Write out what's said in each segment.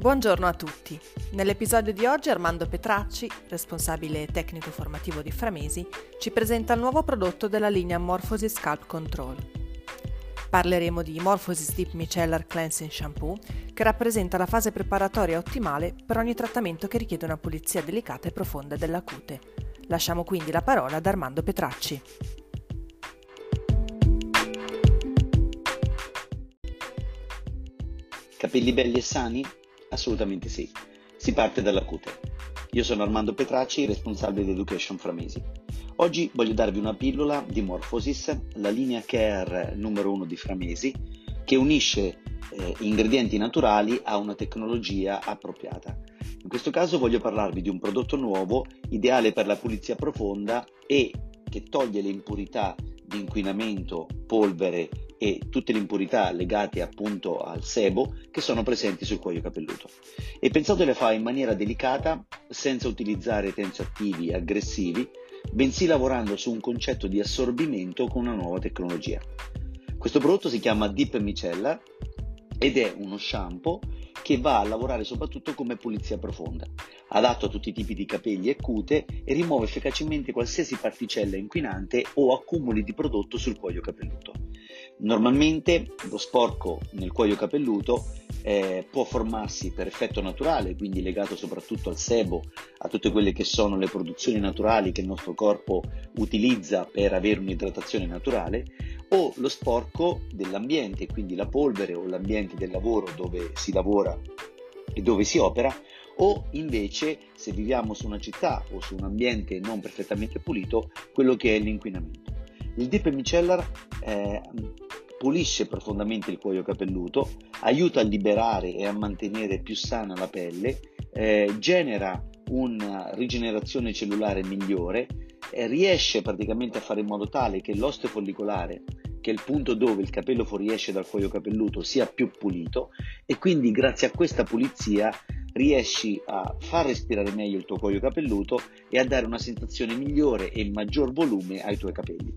Buongiorno a tutti. Nell'episodio di oggi Armando Petracci, responsabile tecnico formativo di Framesi, ci presenta il nuovo prodotto della linea Morphosis Scalp Control. Parleremo di Morphosis Deep Micellar Cleansing Shampoo, che rappresenta la fase preparatoria ottimale per ogni trattamento che richiede una pulizia delicata e profonda della cute. Lasciamo quindi la parola ad Armando Petracci. Capelli belli e sani? Assolutamente sì. Si parte dalla cute. Io sono Armando Petracci, responsabile di Education Framesi. Oggi voglio darvi una pillola di Morphosis, la linea care numero uno di Framesi, che unisce eh, ingredienti naturali a una tecnologia appropriata. In questo caso voglio parlarvi di un prodotto nuovo, ideale per la pulizia profonda e che toglie le impurità di inquinamento, polvere e tutte le impurità legate appunto al sebo che sono presenti sul cuoio capelluto. E pensato le fa in maniera delicata, senza utilizzare tensioattivi aggressivi, bensì lavorando su un concetto di assorbimento con una nuova tecnologia. Questo prodotto si chiama Deep Micellar ed è uno shampoo che va a lavorare soprattutto come pulizia profonda, adatto a tutti i tipi di capelli e cute e rimuove efficacemente qualsiasi particella inquinante o accumuli di prodotto sul cuoio capelluto. Normalmente lo sporco nel cuoio capelluto eh, può formarsi per effetto naturale, quindi legato soprattutto al sebo, a tutte quelle che sono le produzioni naturali che il nostro corpo utilizza per avere un'idratazione naturale, o lo sporco dell'ambiente, quindi la polvere o l'ambiente del lavoro dove si lavora e dove si opera, o invece se viviamo su una città o su un ambiente non perfettamente pulito, quello che è l'inquinamento. Il Deep Micellar eh, pulisce profondamente il cuoio capelluto, aiuta a liberare e a mantenere più sana la pelle, eh, genera una rigenerazione cellulare migliore, eh, riesce praticamente a fare in modo tale che l'osteo follicolare che è il punto dove il capello fuoriesce dal cuoio capelluto sia più pulito e quindi grazie a questa pulizia riesci a far respirare meglio il tuo cuoio capelluto e a dare una sensazione migliore e maggior volume ai tuoi capelli.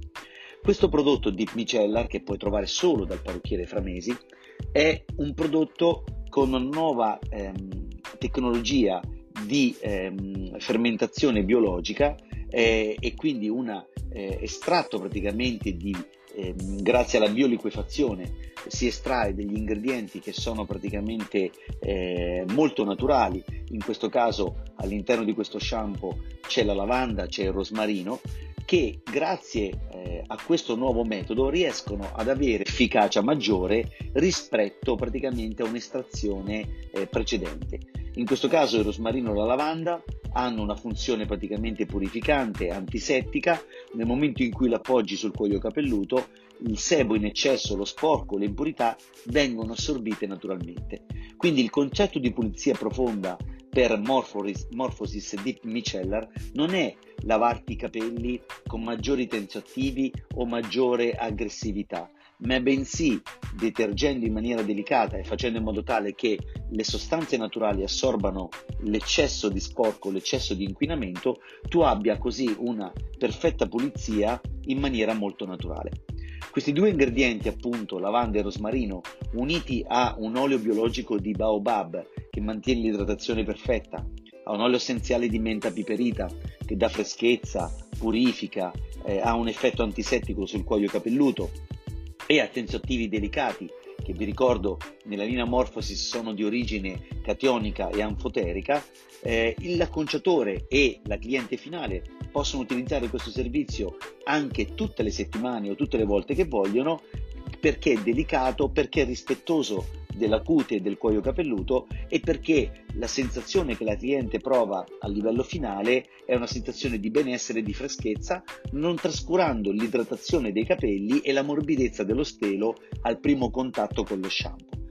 Questo prodotto di Micellar, che puoi trovare solo dal parrucchiere Framesi, è un prodotto con una nuova ehm, tecnologia di ehm, fermentazione biologica eh, e quindi un eh, estratto praticamente di eh, grazie alla bioliquefazione si estrae degli ingredienti che sono praticamente eh, molto naturali, in questo caso all'interno di questo shampoo c'è la lavanda, c'è il rosmarino, che grazie eh, a questo nuovo metodo riescono ad avere efficacia maggiore rispetto praticamente a un'estrazione eh, precedente. In questo caso il rosmarino e la lavanda hanno una funzione praticamente purificante, antisettica, nel momento in cui l'appoggi sul cuoio capelluto, il sebo in eccesso, lo sporco, le impurità vengono assorbite naturalmente. Quindi il concetto di pulizia profonda per Morphosis, Morphosis Deep Micellar non è lavarti i capelli con maggiori tensioattivi o maggiore aggressività, ma bensì detergendo in maniera delicata e facendo in modo tale che le sostanze naturali assorbano l'eccesso di sporco, l'eccesso di inquinamento, tu abbia così una perfetta pulizia in maniera molto naturale. Questi due ingredienti, appunto, lavanda e rosmarino, uniti a un olio biologico di baobab che mantiene l'idratazione perfetta, a un olio essenziale di menta piperita che dà freschezza, purifica, eh, ha un effetto antisettico sul cuoio capelluto, e attenzioattivi delicati che vi ricordo nella linea Morphosis sono di origine cationika e anfoterica, eh, l'acconciatore e la cliente finale possono utilizzare questo servizio anche tutte le settimane o tutte le volte che vogliono perché è delicato, perché è rispettoso della cute e del cuoio capelluto e perché la sensazione che la cliente prova a livello finale è una sensazione di benessere e di freschezza, non trascurando l'idratazione dei capelli e la morbidezza dello stelo al primo contatto con lo shampoo.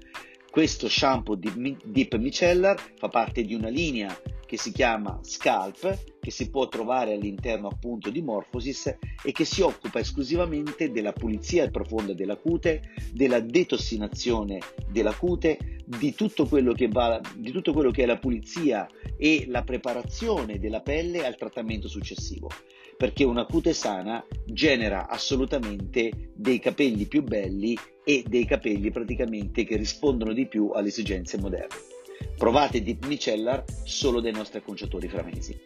Questo shampoo Deep Micellar fa parte di una linea che si chiama Scalp, che si può trovare all'interno appunto di Morphosis e che si occupa esclusivamente della pulizia profonda della cute, della detossinazione della cute, di tutto quello che, va, tutto quello che è la pulizia e la preparazione della pelle al trattamento successivo. Perché una cute sana genera assolutamente dei capelli più belli e dei capelli praticamente che rispondono di più alle esigenze moderne. Provate Deep Micellar solo dai nostri acconciatori framesi.